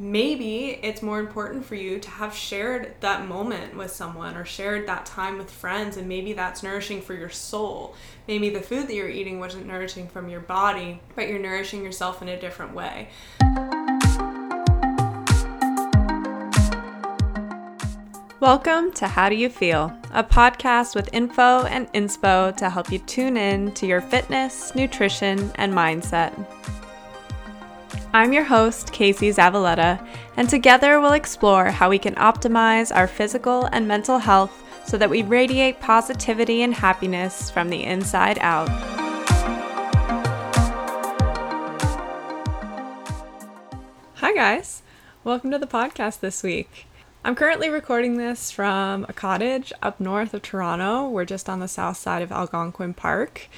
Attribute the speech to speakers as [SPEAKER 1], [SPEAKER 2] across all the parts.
[SPEAKER 1] maybe it's more important for you to have shared that moment with someone or shared that time with friends and maybe that's nourishing for your soul maybe the food that you're eating wasn't nourishing from your body but you're nourishing yourself in a different way Welcome to How Do You Feel, a podcast with info and inspo to help you tune in to your fitness, nutrition, and mindset. I'm your host, Casey Zavaletta, and together we'll explore how we can optimize our physical and mental health so that we radiate positivity and happiness from the inside out. Hi, guys. Welcome to the podcast this week. I'm currently recording this from a cottage up north of Toronto. We're just on the south side of Algonquin Park.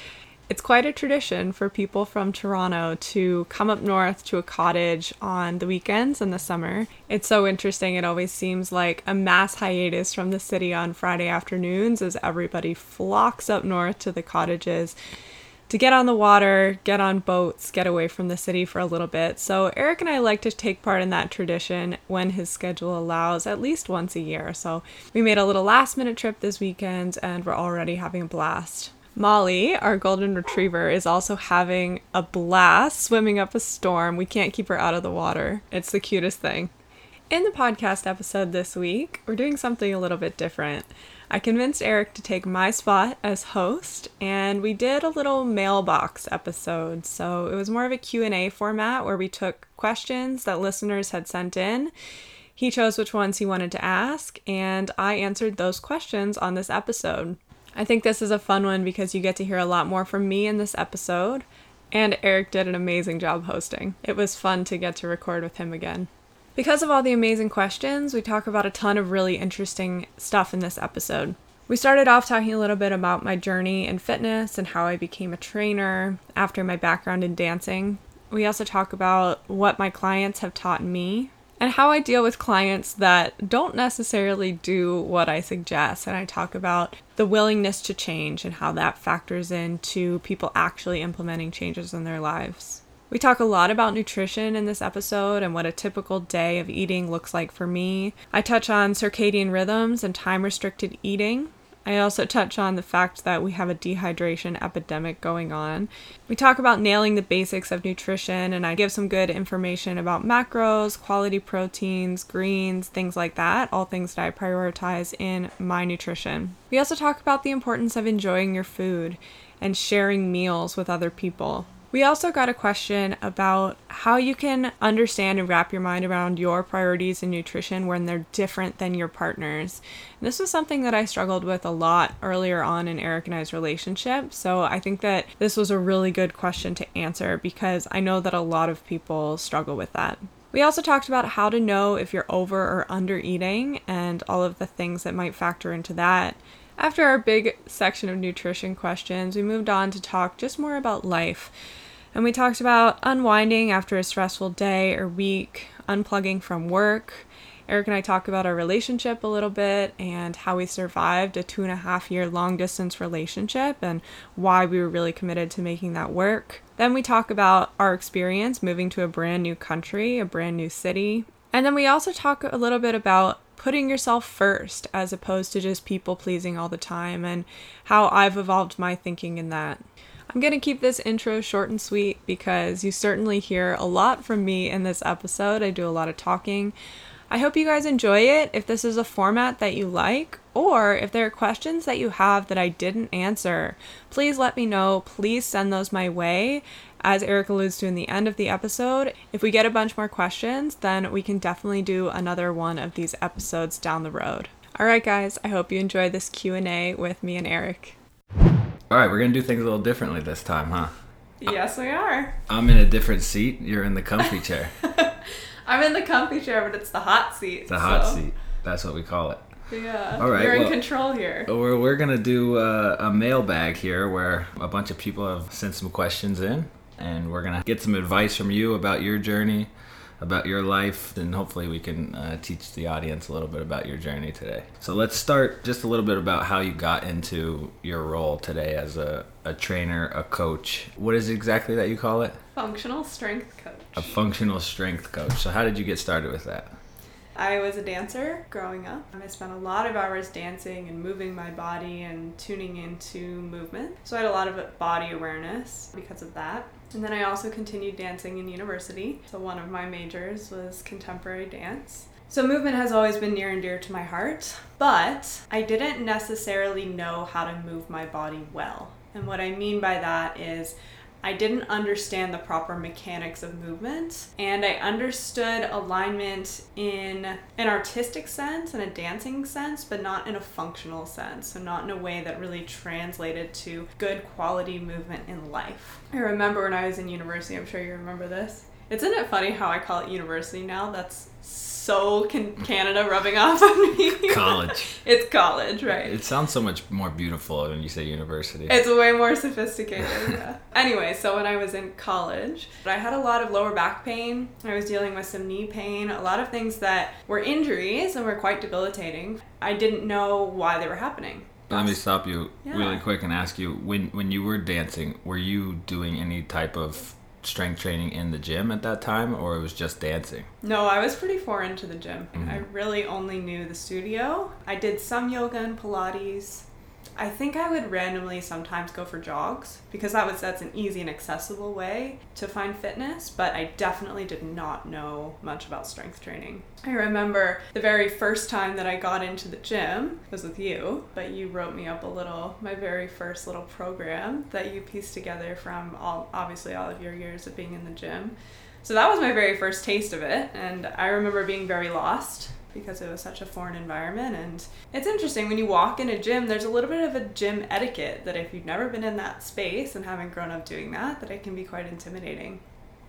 [SPEAKER 1] It's quite a tradition for people from Toronto to come up north to a cottage on the weekends in the summer. It's so interesting. It always seems like a mass hiatus from the city on Friday afternoons as everybody flocks up north to the cottages to get on the water, get on boats, get away from the city for a little bit. So, Eric and I like to take part in that tradition when his schedule allows, at least once a year. So, we made a little last minute trip this weekend and we're already having a blast. Molly, our golden retriever, is also having a blast swimming up a storm. We can't keep her out of the water. It's the cutest thing. In the podcast episode this week, we're doing something a little bit different. I convinced Eric to take my spot as host, and we did a little mailbox episode. So it was more of a Q&A format where we took questions that listeners had sent in. He chose which ones he wanted to ask, and I answered those questions on this episode. I think this is a fun one because you get to hear a lot more from me in this episode, and Eric did an amazing job hosting. It was fun to get to record with him again. Because of all the amazing questions, we talk about a ton of really interesting stuff in this episode. We started off talking a little bit about my journey in fitness and how I became a trainer after my background in dancing. We also talk about what my clients have taught me and how I deal with clients that don't necessarily do what I suggest. And I talk about the willingness to change and how that factors into people actually implementing changes in their lives. We talk a lot about nutrition in this episode and what a typical day of eating looks like for me. I touch on circadian rhythms and time restricted eating, I also touch on the fact that we have a dehydration epidemic going on. We talk about nailing the basics of nutrition, and I give some good information about macros, quality proteins, greens, things like that, all things that I prioritize in my nutrition. We also talk about the importance of enjoying your food and sharing meals with other people. We also got a question about how you can understand and wrap your mind around your priorities in nutrition when they're different than your partner's. And this was something that I struggled with a lot earlier on in Eric and I's relationship. So I think that this was a really good question to answer because I know that a lot of people struggle with that. We also talked about how to know if you're over or under eating and all of the things that might factor into that. After our big section of nutrition questions, we moved on to talk just more about life. And we talked about unwinding after a stressful day or week, unplugging from work. Eric and I talked about our relationship a little bit and how we survived a two and a half year long distance relationship and why we were really committed to making that work. Then we talk about our experience moving to a brand new country, a brand new city. And then we also talk a little bit about putting yourself first as opposed to just people pleasing all the time and how I've evolved my thinking in that. I'm going to keep this intro short and sweet because you certainly hear a lot from me in this episode. I do a lot of talking. I hope you guys enjoy it. If this is a format that you like, or if there are questions that you have that I didn't answer, please let me know. Please send those my way. As Eric alludes to in the end of the episode, if we get a bunch more questions, then we can definitely do another one of these episodes down the road. All right, guys, I hope you enjoy this Q&A with me and Eric.
[SPEAKER 2] All right, we're gonna do things a little differently this time, huh?
[SPEAKER 1] Yes, we are.
[SPEAKER 2] I'm in a different seat. You're in the comfy chair.
[SPEAKER 1] I'm in the comfy chair, but it's the hot seat.
[SPEAKER 2] The hot so. seat. That's what we call it.
[SPEAKER 1] Yeah. All right. You're well, in control here.
[SPEAKER 2] We're, we're gonna do a, a mailbag here, where a bunch of people have sent some questions in, and we're gonna get some advice from you about your journey about your life, and hopefully we can uh, teach the audience a little bit about your journey today. So let's start just a little bit about how you got into your role today as a, a trainer, a coach. What is it exactly that you call it?
[SPEAKER 1] Functional strength coach.
[SPEAKER 2] A functional strength coach. So how did you get started with that?
[SPEAKER 1] I was a dancer growing up. I spent a lot of hours dancing and moving my body and tuning into movement. So I had a lot of body awareness because of that. And then I also continued dancing in university. So one of my majors was contemporary dance. So movement has always been near and dear to my heart, but I didn't necessarily know how to move my body well. And what I mean by that is I didn't understand the proper mechanics of movement, and I understood alignment in an artistic sense and a dancing sense, but not in a functional sense. So, not in a way that really translated to good quality movement in life. I remember when I was in university, I'm sure you remember this. Isn't it funny how I call it university now? That's so can Canada rubbing off on me.
[SPEAKER 2] College.
[SPEAKER 1] it's college, right?
[SPEAKER 2] It sounds so much more beautiful when you say university.
[SPEAKER 1] It's way more sophisticated. yeah. Anyway, so when I was in college, I had a lot of lower back pain. I was dealing with some knee pain, a lot of things that were injuries and were quite debilitating. I didn't know why they were happening.
[SPEAKER 2] Let me stop you
[SPEAKER 1] Yeah.
[SPEAKER 2] really quick and ask you when when you were dancing, were you doing any type of strength training in the gym at that time or it was just dancing?
[SPEAKER 1] No, I was pretty foreign to the gym.
[SPEAKER 2] Mhm.
[SPEAKER 1] I really only knew the studio. I did some yoga and Pilates. I think I would randomly sometimes go for jogs because that was that's an easy and accessible way to find fitness, but I definitely did not know much about strength training. I remember the very first time that I got into the gym was with you, but you wrote me up a little my very first little program that you pieced together from all obviously all of your years of being in the gym. So that was my very first taste of it, and I remember being very lost because it was such a foreign environment. And it's interesting when you walk in a gym, there's a little bit of a gym etiquette that if you've never been in that space and haven't grown up doing that, that it can be quite intimidating.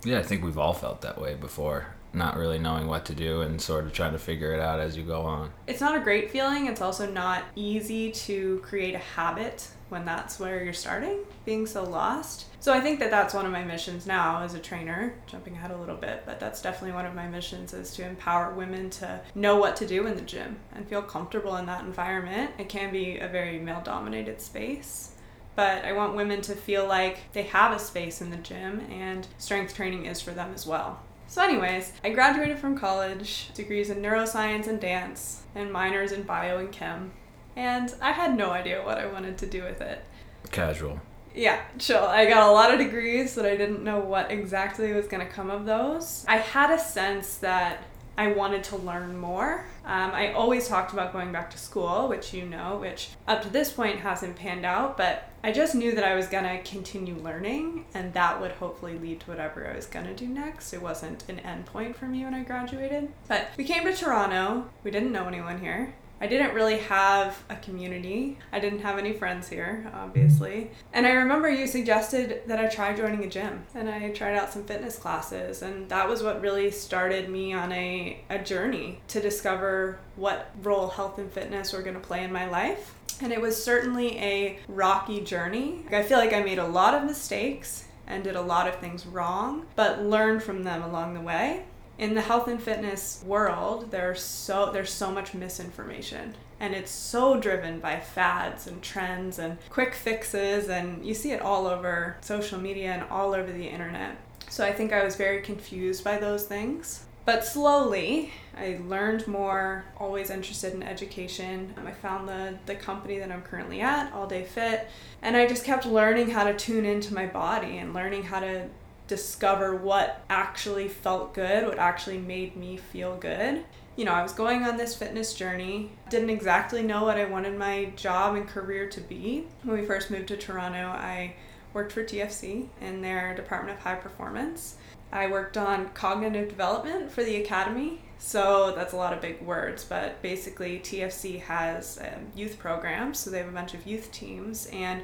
[SPEAKER 2] Yeah, I think we've all felt that way before, not really knowing what to do and sort of trying to figure it out as you go on.
[SPEAKER 1] It's not a great feeling. It's also not easy to create a habit when that's where you're starting, being so lost. So I think that that's one of my missions now as a trainer, jumping ahead a little bit, but that's definitely one of my missions is to empower women to know what to do in the gym and feel comfortable in that environment. It can be a very male dominated space. But I want women to feel like they have a space in the gym and strength training is for them as well. So, anyways, I graduated from college, degrees in neuroscience and dance, and minors in bio and chem. And I had no idea what I wanted to do with it.
[SPEAKER 2] Casual.
[SPEAKER 1] Yeah, chill. I got a lot of degrees, but I didn't know what exactly was going to come of those. I had a sense that I wanted to learn more. Um, I always talked about going back to school, which you know, which up to this point hasn't panned out, but I just knew that I was going to continue learning and that would hopefully lead to whatever I was going to do next. It wasn't an end point for me when I graduated. But we came to Toronto. We didn't know anyone here. I didn't really have a community. I didn't have any friends here, obviously. And I remember you suggested that I try joining a gym and I tried out some fitness classes and that was what really started me on a, a journey to discover what role health and fitness were going to play in my life. And it was certainly a rocky journey. I feel like I made a lot of mistakes and did a lot of things wrong, but learned from them along the way in the health and fitness world there's so there's so much misinformation and it's so driven by fads and trends and quick fixes and you see it all over social media and all over the internet. So i think i was very confused by those things. But slowly i learned more always interested in education. Um, I found the the company that i'm currently at all day fit and i just kept learning how to tune into my body and learning how to discover what actually felt good, what actually made me feel good. You know, I was going on this fitness journey, didn't exactly know what I wanted my job and career to be. When we first moved to Toronto, I worked for TFC in their Department of High Performance. I worked on cognitive development for the academy. So that's a lot of big words, but basically, TFC has um, youth programs, so they have a bunch of youth teams, and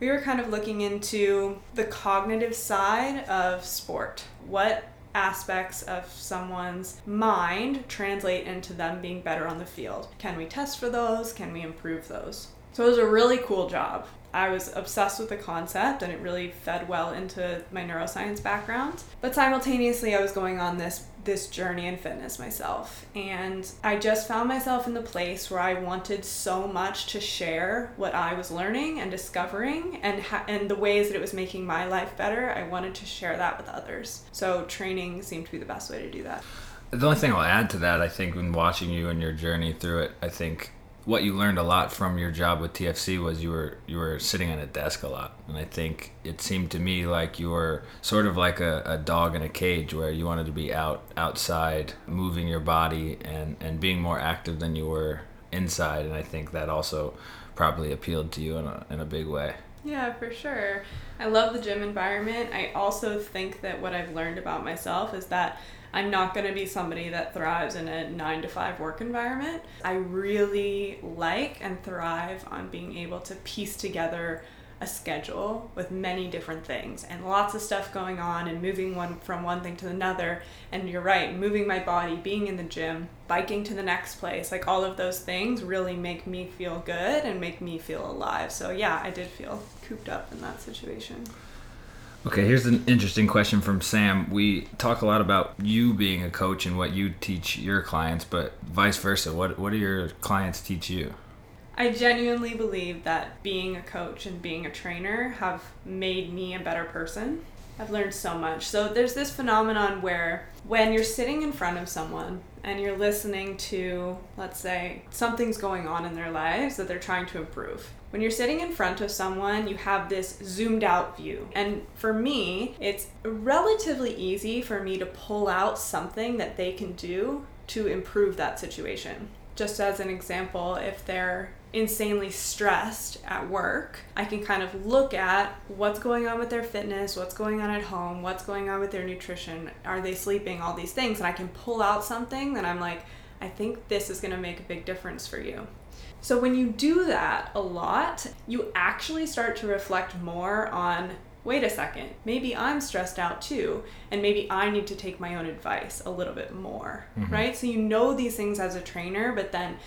[SPEAKER 1] we were kind of looking into the cognitive side of sport. What aspects of someone's mind translate into them being better on the field? Can we test for those? Can we improve those? So it was a really cool job. I was obsessed with the concept and it really fed well into my neuroscience background. But simultaneously I was going on this this journey in fitness myself and I just found myself in the place where I wanted so much to share what I was learning and discovering and ha- and the ways that it was making my life better. I wanted to share that with others. So training seemed to be the best way to do that.
[SPEAKER 2] The only thing I'll add to that, I think, when watching you and your journey through it, I think what you learned a lot from your job with TFC was you were you were sitting at a desk a lot, and I think it seemed to me like you were sort of like a, a dog in a cage where you wanted to be out outside, moving your body and and being more active than you were inside, and I think that also probably appealed to you in a in a big way.
[SPEAKER 1] Yeah, for sure. I love the gym environment. I also think that what I've learned about myself is that I'm not going to be somebody that thrives in a nine to five work environment. I really like and thrive on being able to piece together a schedule with many different things and lots of stuff going on and moving one from one thing to another. And you're right moving my body being in the gym biking to the next place like all of those things really make me feel good and make me feel alive. So yeah i did feel cooped up in that situation
[SPEAKER 2] Okay, here's an interesting question from Sam. We talk a lot about you being a coach and what you teach your clients, but vice versa. What what do your clients teach you?
[SPEAKER 1] I genuinely believe that being a coach and being a trainer have made me a better person. I've learned so much. So there's this phenomenon where when you're sitting in front of someone and you're listening to, let's say, something's going on in their lives that they're trying to improve. When you're sitting in front of someone, you have this zoomed out view. And for me, it's relatively easy for me to pull out something that they can do to improve that situation. Just as an example, if they're insanely stressed at work, I can kind of look at what's going on with their fitness, what's going on at home, what's going on with their nutrition, are they sleeping, all these things, and I can pull out something that I'm like, I think this is going to make a big difference for you. So when you do that a lot, you actually start to reflect more on wait a second, maybe I'm stressed out too, and maybe I need to take my own advice a little bit more, mm-hmm. right? So you know these things as a trainer, but then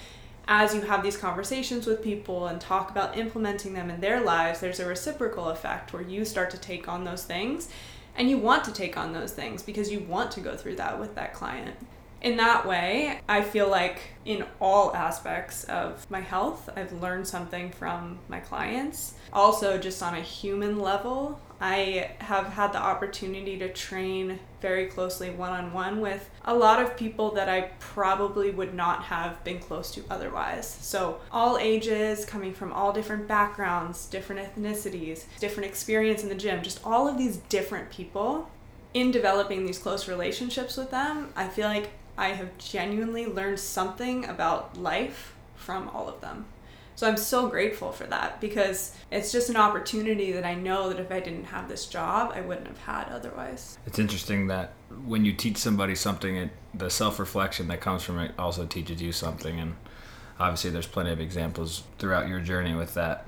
[SPEAKER 1] as you have these conversations with people and talk about implementing them in their lives, there's a reciprocal effect where you start to take on those things and you want to take on those things because you want to go through that with that client. In that way, I feel like in all aspects of my health, I've learned something from my clients. Also, just on a human level, I have had the opportunity to train very closely one on one with a lot of people that I probably would not have been close to otherwise. So, all ages, coming from all different backgrounds, different ethnicities, different experience in the gym, just all of these different people. In developing these close relationships with them, I feel like I have genuinely learned something about life from all of them. So I'm so grateful for that because it's just an opportunity that I know that if I didn't have this job, I wouldn't have had otherwise.
[SPEAKER 2] It's interesting that when you teach somebody something, it, the self reflection that comes from it also teaches you something. And obviously, there's plenty of examples throughout your journey with that.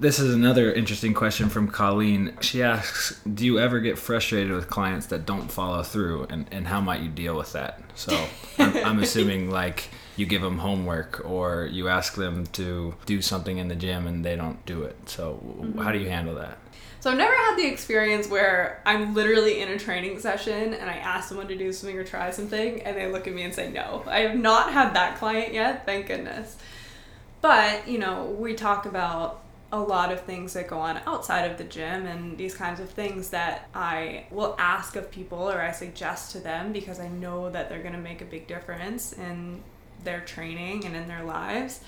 [SPEAKER 2] This is another interesting question from Colleen. She asks, "Do you ever get frustrated with clients that don't follow through, and, and how might you deal with that?" So I'm, I'm assuming like you give them homework or you ask them to do something in the gym and they don't do it. So mm-hmm. how do you handle that?
[SPEAKER 1] So I've never had the experience where I'm literally in a training session and I ask someone to do something or try something and they look at me and say no. I have not had that client yet, thank goodness. But, you know, we talk about a lot of things that go on outside of the gym and these kinds of things that I will ask of people or I suggest to them because I know that they're going to make a big difference in their training and in their lives.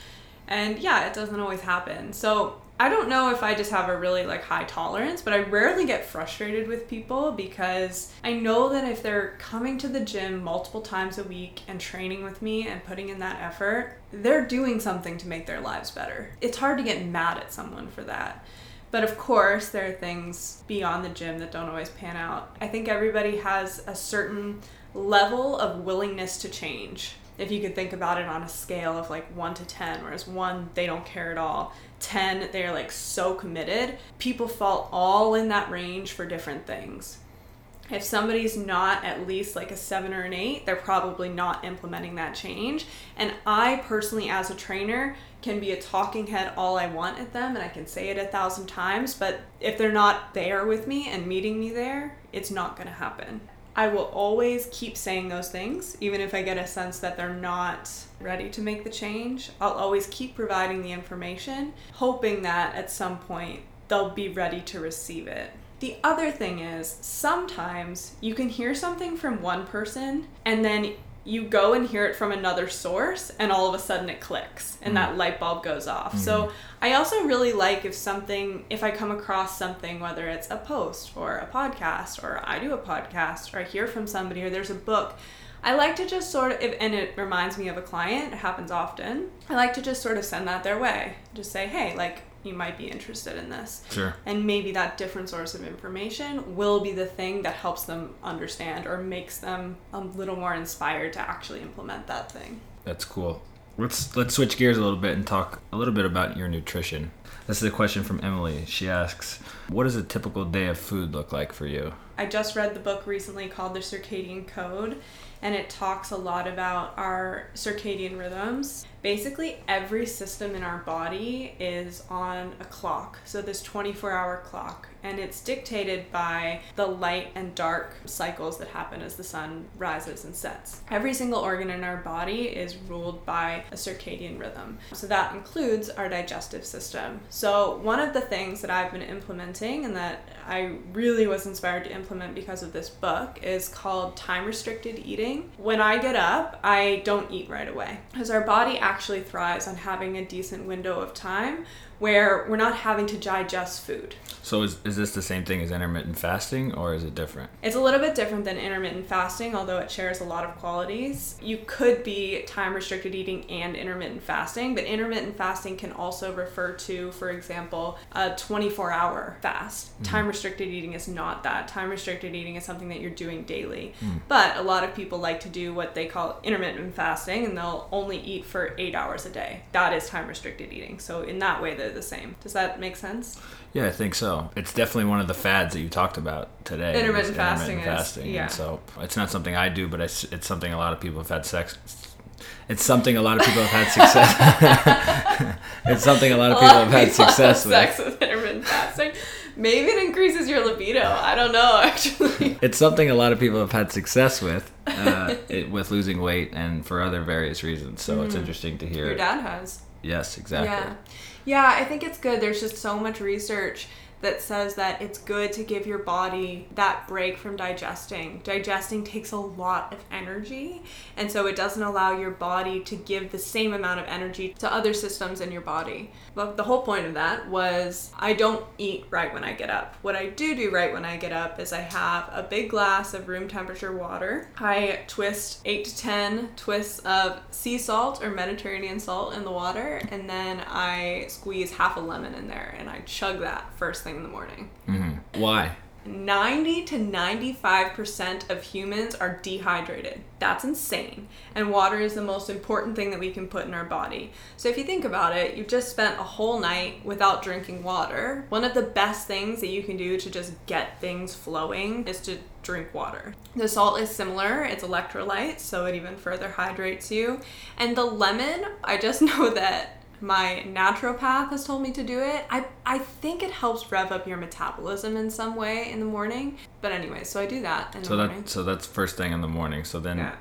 [SPEAKER 1] And yeah, it doesn't always happen. So I don't know if I just have a really like high tolerance, but I rarely get frustrated with people because I know that if they're coming to the gym multiple times a week and training with me and putting in that effort, they're doing something to make their lives better. It's hard to get mad at someone for that. But of course, there are things beyond the gym that don't always pan out. I think everybody has a certain level of willingness to change if you could think about it on a scale of like 1 to 10 whereas 1 they don't care at all 10 they're like so committed people fall all in that range for different things If somebody's not at least like a seven or an eight, they're probably not implementing that change. And I personally, as a trainer, can be a talking head all I want at them and I can say it a thousand times, but if they're not there with me and meeting me there, it's not going to happen. I will always keep saying those things, even if I get a sense that they're not ready to make the change. I'll always keep providing the information, hoping that at some point they'll be ready to receive it. The other thing is, sometimes you can hear something from one person and then you go and hear it from another source and all of a sudden it clicks and mm. that light bulb goes off. Mm. So I also really like if something if I come across something whether it's a post or a podcast or I do a podcast or I hear from somebody or there's a book I like to just sort of, and it reminds me of a client, it happens often. I like to just sort of send that their way. Just say, hey, like, you might be interested in this.
[SPEAKER 2] Sure.
[SPEAKER 1] And maybe that different source of information will be the thing that helps them understand or makes them a little more inspired to actually implement that thing.
[SPEAKER 2] That's cool. Let's let's switch gears a little bit and talk a little bit about your nutrition. This is a question from Emily. She asks, "What does a typical day of food look like for you?"
[SPEAKER 1] I just read the book recently called The Circadian Code, and it talks a lot about our circadian rhythms. Basically, every system in our body is on a clock. So, this 24 hour clock and it's dictated by the light and dark cycles that happen as the sun rises and sets. Every single organ in our body is ruled by a circadian rhythm. So that includes our digestive system. So one of the things that I've been implementing and that I really was inspired to implement because of this book is called time restricted eating. When I get up, I don't eat right away. Because our body actually thrives on having a decent window of time where we're not having to digest food.
[SPEAKER 2] So is, is this the same thing as intermittent fasting or is it different?
[SPEAKER 1] It's a little bit different than intermittent fasting, although it shares a lot of qualities. You could be time restricted eating and intermittent fasting, but intermittent fasting can also refer to, for example, a 24 hour fast. Mm. Time restricted eating is not that. Time restricted eating is something that you're doing daily. Mm. But a lot of people like to do what they call intermittent fasting and they'll only eat for eight hours a day. That is time restricted eating. So, in that way, the the same. Does that make sense?
[SPEAKER 2] Yeah, I think so. It's definitely one of the fads that you talked about today.
[SPEAKER 1] Intermittent fasting intermittent fasting. Is, yeah.
[SPEAKER 2] And so it's not something I do, but it's, it's something a lot of people have had sex. It's something a lot of people have had success. it's something a lot of people have had success
[SPEAKER 1] with. Sex with intermittent fasting. Maybe it increases your libido. I don't know, actually.
[SPEAKER 2] It's something a lot of people have had success with, uh, it, with losing weight and for other various reasons. So mm. it's interesting to hear.
[SPEAKER 1] Your dad has.
[SPEAKER 2] Yes, exactly.
[SPEAKER 1] Yeah. Yeah, I think it's good. There's just so much research that says that it's good to give your body that break from digesting. Digesting takes a lot of energy, and so it doesn't allow your body to give the same amount of energy to other systems in your body. But the whole point of that was I don't eat right when I get up. What I do do right when I get up is I have a big glass of room temperature water. I twist 8 to 10 twists of sea salt or Mediterranean salt in the water, and then I squeeze half a lemon in there and I chug that first thing thing in the morning.
[SPEAKER 2] Mm-hmm. Why?
[SPEAKER 1] 90 to 95% of humans are dehydrated. That's insane. And water is the most important thing that we can put in our body. So if you think about it, you've just spent a whole night without drinking water. One of the best things that you can do to just get things flowing is to drink water. The salt is similar, it's electrolytes, so it even further hydrates you. And the lemon, I just know that my naturopath has told me to do it. I, I think it helps rev up your metabolism in some way in the morning. But anyway, so I do that in
[SPEAKER 2] so
[SPEAKER 1] the morning.
[SPEAKER 2] That, so that's first thing in the morning. So then yeah.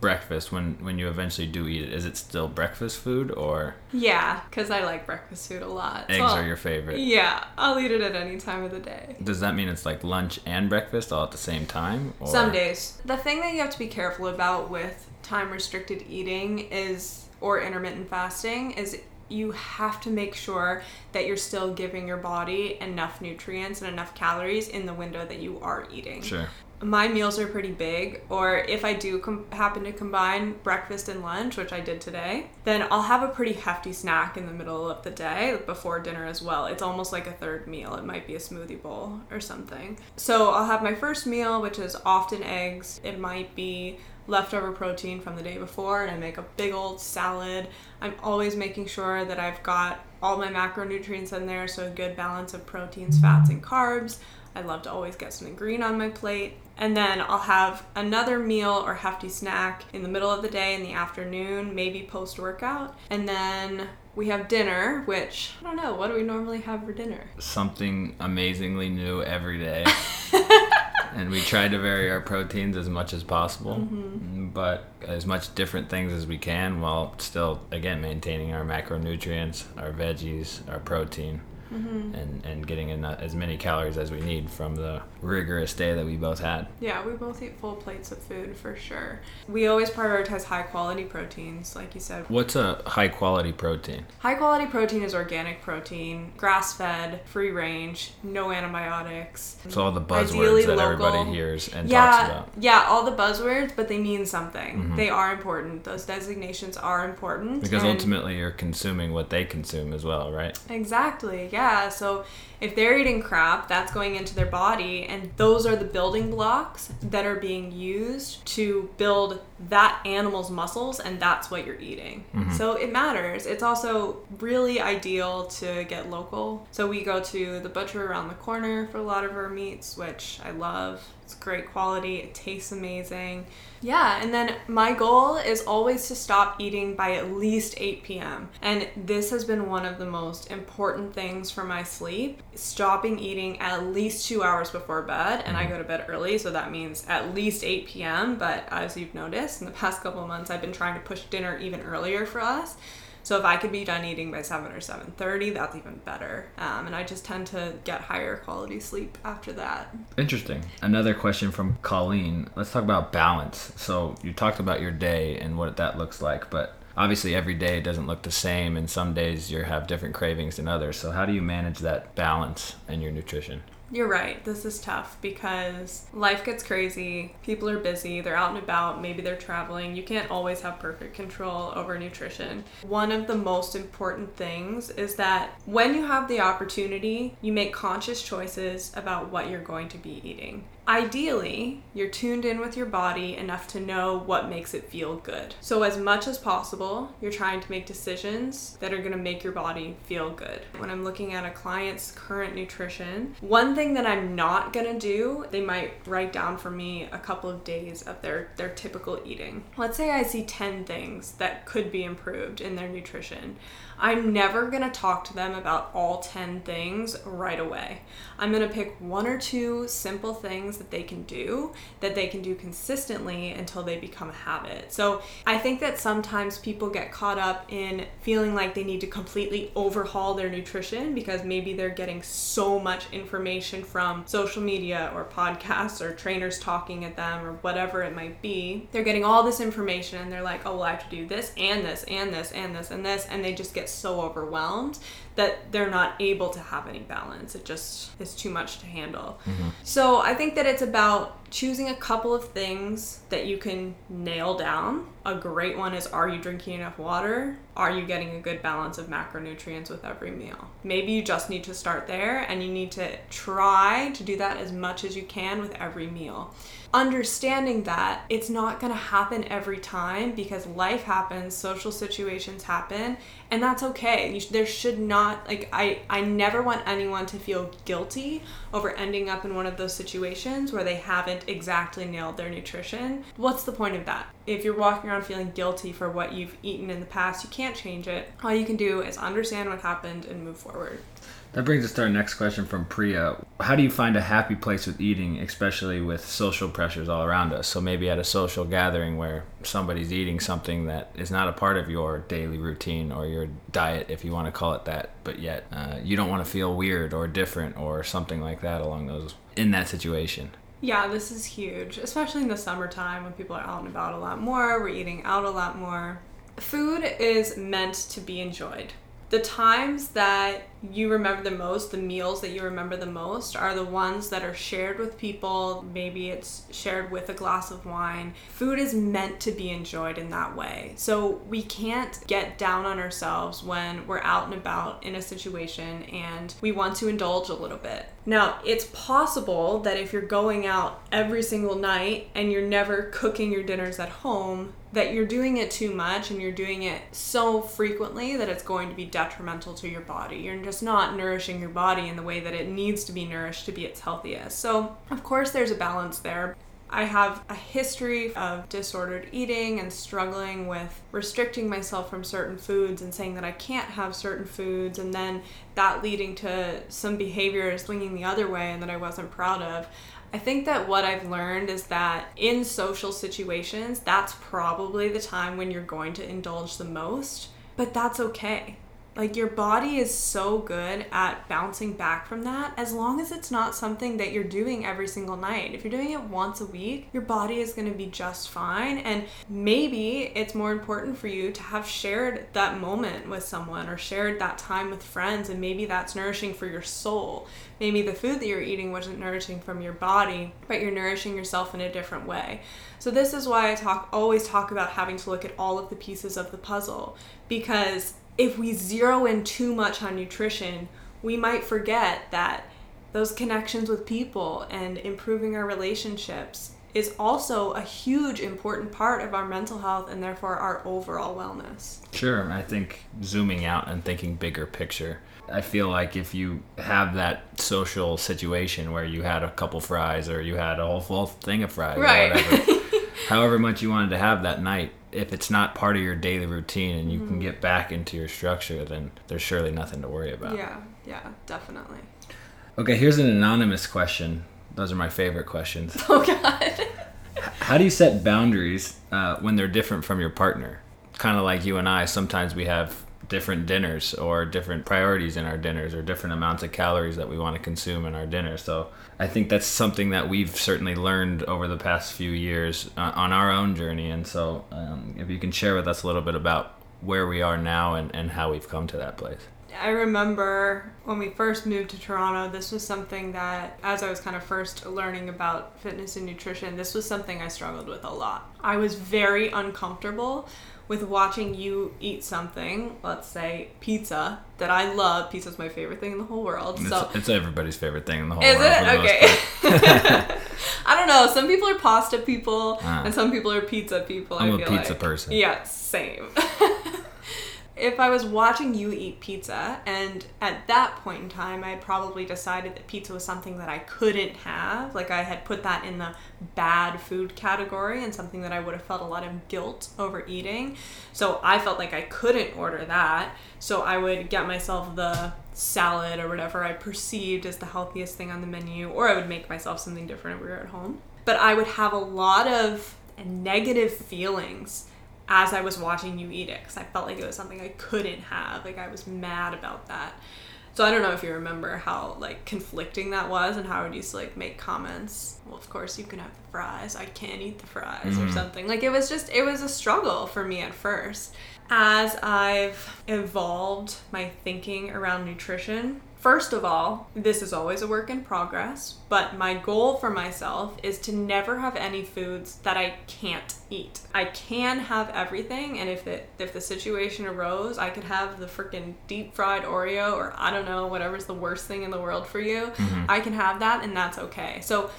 [SPEAKER 2] breakfast, when, when you eventually do eat it, is it still breakfast food or?
[SPEAKER 1] Yeah, because I like breakfast food a lot.
[SPEAKER 2] Eggs so are your favorite.
[SPEAKER 1] Yeah, I'll eat it at any time of the day.
[SPEAKER 2] Does that mean it's like lunch and breakfast all at the same time?
[SPEAKER 1] Or? Some days. The thing that you have to be careful about with time restricted eating is or intermittent fasting is you have to make sure that you're still giving your body enough nutrients and enough calories in the window that you are eating.
[SPEAKER 2] Sure.
[SPEAKER 1] My meals are pretty big, or if I do com- happen to combine breakfast and lunch, which I did today, then I'll have a pretty hefty snack in the middle of the day before dinner as well. It's almost like a third meal. It might be a smoothie bowl or something. So I'll have my first meal, which is often eggs. It might be leftover protein from the day before and I make a big old salad. I'm always making sure that I've got all my macronutrients in there, so a good balance of proteins, fats, and carbs. I love to always get something green on my plate. And then I'll have another meal or hefty snack in the middle of the day in the afternoon, maybe post workout. And then we have dinner, which I don't know, what do we normally have for dinner?
[SPEAKER 2] Something amazingly new every day. and we try to vary our proteins as much as possible,
[SPEAKER 1] Mm-hmm.
[SPEAKER 2] but as much different things as we can while still, again, maintaining our macronutrients, our veggies, our protein.
[SPEAKER 1] Mm-hmm.
[SPEAKER 2] And, and getting in as many calories as we need from the rigorous day that we both had.
[SPEAKER 1] Yeah, we both eat full plates of food for sure. We always prioritize high quality proteins, like you said.
[SPEAKER 2] What's a high quality protein?
[SPEAKER 1] High quality protein is organic protein, grass fed, free range, no antibiotics.
[SPEAKER 2] So all the
[SPEAKER 1] Ideally
[SPEAKER 2] buzzwords that
[SPEAKER 1] local.
[SPEAKER 2] everybody hears and talks
[SPEAKER 1] Yeah,
[SPEAKER 2] about.
[SPEAKER 1] yeah, all the buzzwords, but they mean something.
[SPEAKER 2] Mhm.
[SPEAKER 1] They are important. Those designations are important.
[SPEAKER 2] Because ultimately you're consuming what they consume as well, right?
[SPEAKER 1] Exactly, yeah. Yeah, so if they're eating crap, that's going into their body, and those are the building blocks that are being used to build that animal's muscles, and that's what you're eating.
[SPEAKER 2] Mhm.
[SPEAKER 1] So it matters. It's also really ideal to get local. So we go to the butcher around the corner for a lot of our meats, which I love. It's great quality, it tastes amazing. Yeah, and then my goal is always to stop eating by at least 8 p.m. And this has been one of the most important things for my sleep. Stopping eating at least two hours before bed, and I go to bed early, so that means at least 8 p.m. But as you've noticed, in the past couple of months, I've been trying to push dinner even earlier for us. So if I could be done eating by 7 or 7.30, that's even better. Um, and I just tend to get higher quality sleep after that.
[SPEAKER 2] Interesting. Another question from Colleen. Let's talk about balance. So you talked about your day and what that looks like, but obviously every day doesn't look the same and some days you have different cravings than others. So how do you manage that balance in your nutrition?
[SPEAKER 1] You're right. This is tough because life gets crazy. People are busy. They're out and about. Maybe they're traveling. You can't always have perfect control over nutrition. One of the most important things is that when you have the opportunity, you make conscious choices about what you're going to be eating. Ideally, you're tuned in with your body enough to know what makes it feel good. So, as much as possible, you're trying to make decisions that are going to make your body feel good. When I'm looking at a client's current nutrition, one thing that I'm not going to do, they might write down for me a couple of days of their, their typical eating. Let's say I see 10 things that could be improved in their nutrition. I'm never going to talk to them about all 10 things right away. I'm going to pick one or two simple things that they can do that they can do consistently until they become a habit. So I think that sometimes people get caught up in feeling like they need to completely overhaul their nutrition because maybe they're getting so much information from social media or podcasts or trainers talking at them or whatever it might be. They're getting all this information and they're like, oh, well, I have to do this and this and this and this and this. And they just get so overwhelmed that they're not able to have any balance. It just is too much to handle. Mm-hmm. So I think that it's about choosing a couple of things that you can nail down. A great one is are you drinking enough water? Are you getting a good balance of macronutrients with every meal? Maybe you just need to start there and you need to try to do that as much as you can with every meal. Understanding that it's not going to happen every time because life happens, social situations happen, and that's okay. Sh- there should not like I I never want anyone to feel guilty over ending up in one of those situations where they haven't exactly nailed their nutrition. What's the point of that? If you're walking around feeling guilty for what you've eaten in the past, you can't change it. All you can do is understand what happened and move forward.
[SPEAKER 2] That brings us to our next question from Priya. How do you find a happy place with eating, especially with social pressures all around us? So maybe at a social gathering where somebody's eating something that is not a part of your daily routine or your diet, if you want to call it that, but yet uh, you don't want to feel weird or different or something like that along those in that situation.
[SPEAKER 1] Yeah, this is huge, especially in the summertime when people are out and about a lot more, we're eating out a lot more. Food is meant to be enjoyed. The times that you remember the most, the meals that you remember the most, are the ones that are shared with people. Maybe it's shared with a glass of wine. Food is meant to be enjoyed in that way. So we can't get down on ourselves when we're out and about in a situation and we want to indulge a little bit. Now, it's possible that if you're going out every single night and you're never cooking your dinners at home, that you're doing it too much and you're doing it so frequently that it's going to be detrimental to your body. You're just not nourishing your body in the way that it needs to be nourished to be its healthiest. So, of course, there's a balance there. I have a history of disordered eating and struggling with restricting myself from certain foods and saying that I can't have certain foods, and then that leading to some behaviors swinging the other way and that I wasn't proud of. I think that what I've learned is that in social situations, that's probably the time when you're going to indulge the most, but that's okay. Like your body is so good at bouncing back from that as long as it's not something that you're doing every single night. If you're doing it once a week, your body is going to be just fine. And maybe it's more important for you to have shared that moment with someone or shared that time with friends. And maybe that's nourishing for your soul. Maybe the food that you're eating wasn't nourishing from your body, but you're nourishing yourself in a different way. So this is why I talk always talk about having to look at all of the pieces of the puzzle because if we zero in too much on nutrition, we might forget that those connections with people and improving our relationships is also a huge important part of our mental health and therefore our overall wellness.
[SPEAKER 2] Sure, I think zooming out and thinking bigger picture. I feel like if you have that social situation where you had a couple fries or you had a whole full thing of fries right. or whatever, however much you wanted to have that night, if it's not part of your daily routine and you mm-hmm. can get back into your structure, then there's surely nothing to worry about.
[SPEAKER 1] Yeah, yeah, definitely.
[SPEAKER 2] Okay, here's an anonymous question. Those are my favorite questions.
[SPEAKER 1] Oh, God.
[SPEAKER 2] How do you set boundaries uh, when they're different from your partner? Kind of like you and I, sometimes we have different dinners or different priorities in our dinners or different amounts of calories that we want to consume in our dinner. So I think that's something that we've certainly learned over the past few years uh, on our own journey. And so um, if you can share with us a little bit about where we are now and, and how we've come to that place.
[SPEAKER 1] I remember when we first moved to Toronto, this was something that, as I was kind of first learning about fitness and nutrition, this was something I struggled with a lot. I was very uncomfortable with watching you eat something, let's say pizza, that I love. Pizza's my favorite thing in the whole world.
[SPEAKER 2] It's,
[SPEAKER 1] so
[SPEAKER 2] it's everybody's favorite thing in the whole
[SPEAKER 1] is
[SPEAKER 2] world.
[SPEAKER 1] Is it? Okay. I don't know. Some people are pasta people, ah. and some people are pizza people.
[SPEAKER 2] I'm
[SPEAKER 1] I
[SPEAKER 2] a pizza
[SPEAKER 1] like.
[SPEAKER 2] person.
[SPEAKER 1] Yeah, same if I was watching you eat pizza, and at that point in time, I probably decided that pizza was something that I couldn't have. Like, I had put that in the bad food category and something that I would have felt a lot of guilt over eating. So I felt like I couldn't order that. So I would get myself the salad or whatever I perceived as the healthiest thing on the menu, or I would make myself something different if we were at home. But I would have a lot of negative feelings as I was watching you eat it because I felt like it was something I couldn't have. Like I was mad about that. So I don't know if you remember how like conflicting that was and how I would used to like make comments. Well, of course you can have the fries. I can't eat the fries mm-hmm. or something. Like it was just it was a struggle for me at first. As I've evolved my thinking around nutrition, First of all, this is always a work in progress, but my goal for myself is to never have any foods that I can't eat. I can have everything, and if it if the situation arose, I could have the freaking deep fried Oreo or I don't know, whatever's the worst thing in the world for you. Mm-hmm. I can have that and that's okay. So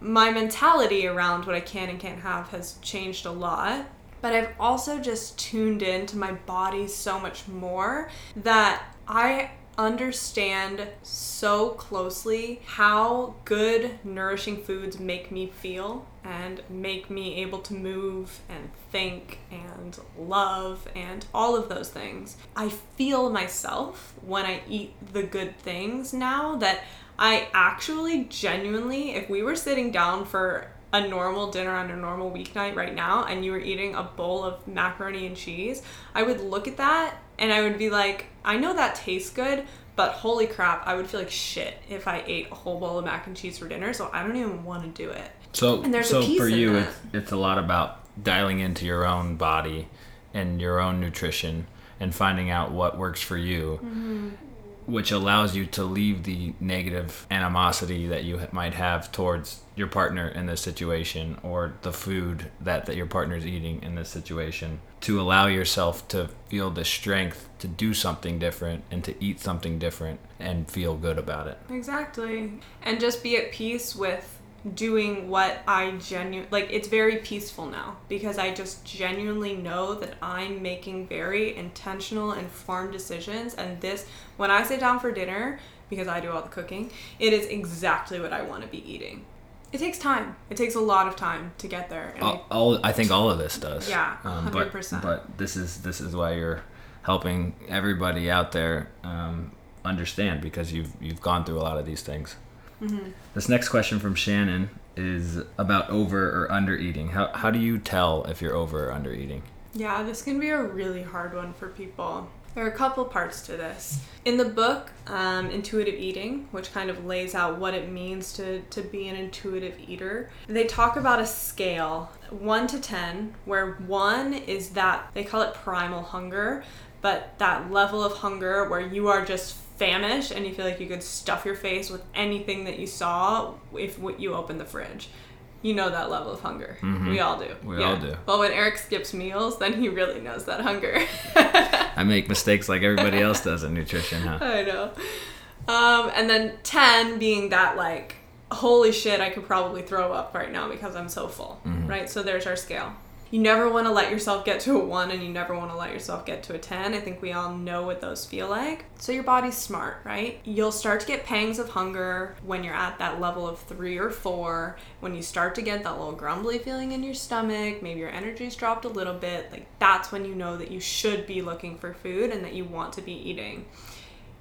[SPEAKER 1] my mentality around what I can and can't have has changed a lot but I've also just tuned into my body so much more that I understand so closely how good nourishing foods make me feel and make me able to move and think and love and all of those things. I feel myself when I eat the good things now that I actually genuinely, if we were sitting down for a normal dinner on a normal weeknight right now and you were eating a bowl of macaroni and cheese, I would look at that and I would be like, I know that tastes good, but holy crap, I would feel like shit if I ate a whole bowl of mac and cheese for dinner, so I don't even want to do it.
[SPEAKER 2] So, and there's so for you, it's, it's a lot about dialing into your own body and your own nutrition and finding out what works for you. Mm-hmm which allows you to leave the negative animosity that you might have towards your partner in this situation or the food that, that your partner is eating in this situation to allow yourself to feel the strength to do something different and to eat something different and feel good about it.
[SPEAKER 1] Exactly. And just be at peace with doing what I genuinely like it's very peaceful now because I just genuinely know that I'm making very intentional informed decisions and this when I sit down for dinner because I do all the cooking it is exactly what I want to be eating it takes time it takes a lot of time to get there
[SPEAKER 2] all, all I think all of this does.
[SPEAKER 1] Yeah,
[SPEAKER 2] Um, but
[SPEAKER 1] 100%.
[SPEAKER 2] but this is this is why you're helping everybody out there um, understand because you've you've gone through a lot of these things.
[SPEAKER 1] Mm-hmm.
[SPEAKER 2] This next question from Shannon is about over or under eating. How how do you tell if you're over or under eating?
[SPEAKER 1] Yeah, this can be a really hard one for people. There are a couple parts to this. In the book, um, Intuitive Eating, which kind of lays out what it means to, to be an intuitive eater, they talk about a scale 1 to 10, where 1 is that they call it primal hunger, but that level of hunger where you are just famished and you feel like you could stuff your face with anything that you saw if you open the fridge. You know that level of hunger. We all do.
[SPEAKER 2] Mm-hmm. We all do.
[SPEAKER 1] But when Eric skips meals, then he really knows that hunger.
[SPEAKER 2] I make mistakes like everybody else does in nutrition, huh?
[SPEAKER 1] I know. Um, and then 10 being that, like, holy shit, I could probably throw up right now because I'm so full, right? So there's our scale. You never want to let yourself get to a 1 and you never want to let yourself get to a 10. I think we all know what those feel like. So your body's smart, right? You'll start to get pangs of hunger when you're at that level of 3 or 4. When you start to get that little grumbly feeling in your stomach, maybe your energy's dropped a little bit, like that's when you know that you should be looking for food and that you want to be eating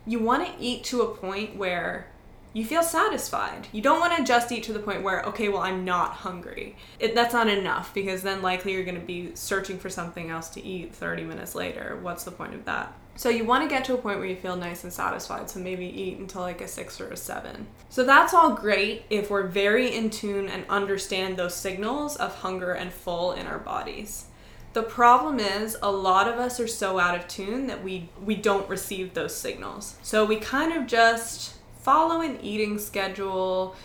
[SPEAKER 1] you want to eat to a point where you feel satisfied. You don't want to just eat to the point where, okay, well, I'm not hungry. It, that's not enough because then likely you're going to be searching for something else to eat 30 minutes later. What's the point of that? So you want to get to a point where you feel nice and satisfied. So maybe eat until like a six or a seven. So that's all great if we're very in tune and understand those signals of hunger and full in our bodies. The problem is a lot of us are so out of tune that we we don't receive those signals. So we kind of just follow an eating schedule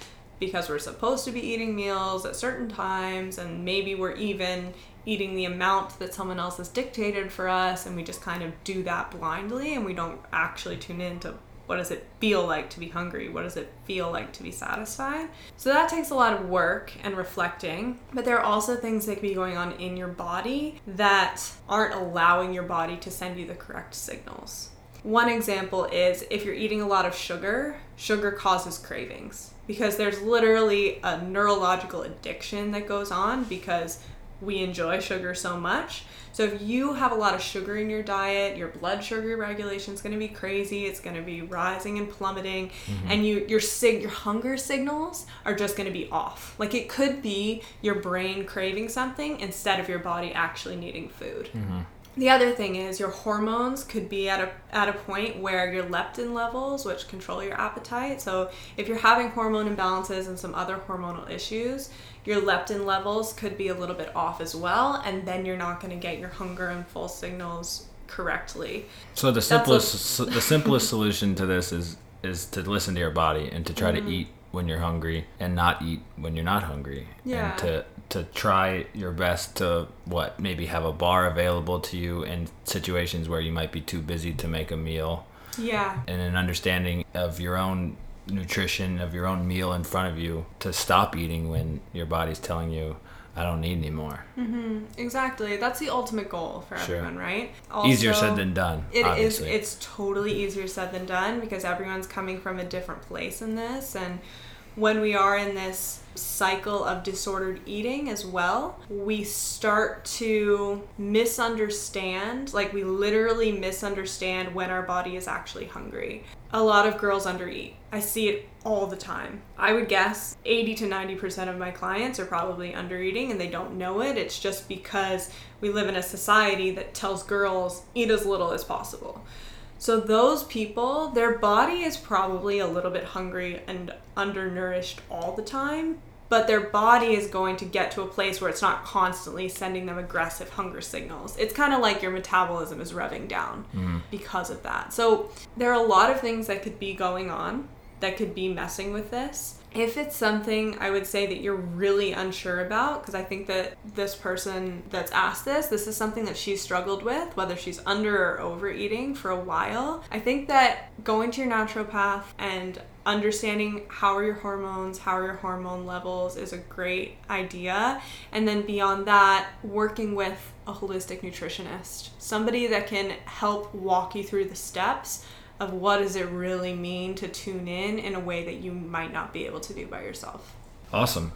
[SPEAKER 1] because we're supposed to be eating meals at certain times and maybe we're even eating the amount that someone else has dictated for us and we just kind of do that blindly and we don't actually tune into what does it feel like to be hungry? What does it feel like to be satisfied? So that takes a lot of work and reflecting. But there are also things that could be going on in your body that aren't allowing your body to send you the correct signals. One example is if you're eating a lot of sugar, sugar causes cravings because there's literally a neurological addiction that goes on because we enjoy sugar so much. So if you have a lot of sugar in your diet, your blood sugar regulation is going to be crazy. It's going to be rising and plummeting, mm-hmm. and you your sig your hunger signals are just going to be off. Like it could be your brain craving something instead of your body actually needing food. Mm-hmm. The other thing is your hormones could be at a at a point where your leptin levels, which control your appetite. So if you're having hormone imbalances and some other hormonal issues, your leptin levels could be a little bit off as well, and then you're not going to get your hunger and full signals correctly.
[SPEAKER 2] So the
[SPEAKER 1] a-
[SPEAKER 2] simplest the simplest solution to this is is to listen to your body and to try
[SPEAKER 1] Mm-hmm.
[SPEAKER 2] to eat when you're hungry and not eat when you're not hungry.
[SPEAKER 1] Yeah.
[SPEAKER 2] And to to try your best to what maybe have a bar available to you in situations where you might be too busy to make a meal
[SPEAKER 1] Yeah.
[SPEAKER 2] and an understanding of your own nutrition of your own meal in front of you to stop eating when your body's telling you I don't need any more. Mm-hmm.
[SPEAKER 1] Exactly. That's the ultimate goal for
[SPEAKER 2] Sure.
[SPEAKER 1] everyone, right?
[SPEAKER 2] Easier said than done.
[SPEAKER 1] It is.
[SPEAKER 2] obviously.
[SPEAKER 1] It's totally easier said than done because everyone's coming from a different place in this, and when we are in this cycle of disordered eating as well, we start to misunderstand. Like we literally misunderstand when our body is actually hungry. A lot of girls undereat. I see it all the time. I would guess 80 to 90% of my clients are probably undereating and they don't know it. It's just because we live in a society that tells girls eat as little as possible. So those people, their body is probably a little bit hungry and undernourished all the time, but their body is going to get to a place where it's not constantly sending them aggressive hunger signals. It's kind of like your metabolism is revving down mm. because of that. So there are a lot of things that could be going on that could be messing with this. If it's something I would say that you're really unsure about, because I think that this person that's asked this, this is something that she's struggled with, whether she's under or overeating for a while. I think that going to your naturopath and understanding how are your hormones, how are your hormone levels is a great idea. And then beyond that, working with a holistic nutritionist, somebody that can help walk you through the steps of what does it really mean to tune in in a way that you might not be able to do by yourself.
[SPEAKER 2] Awesome.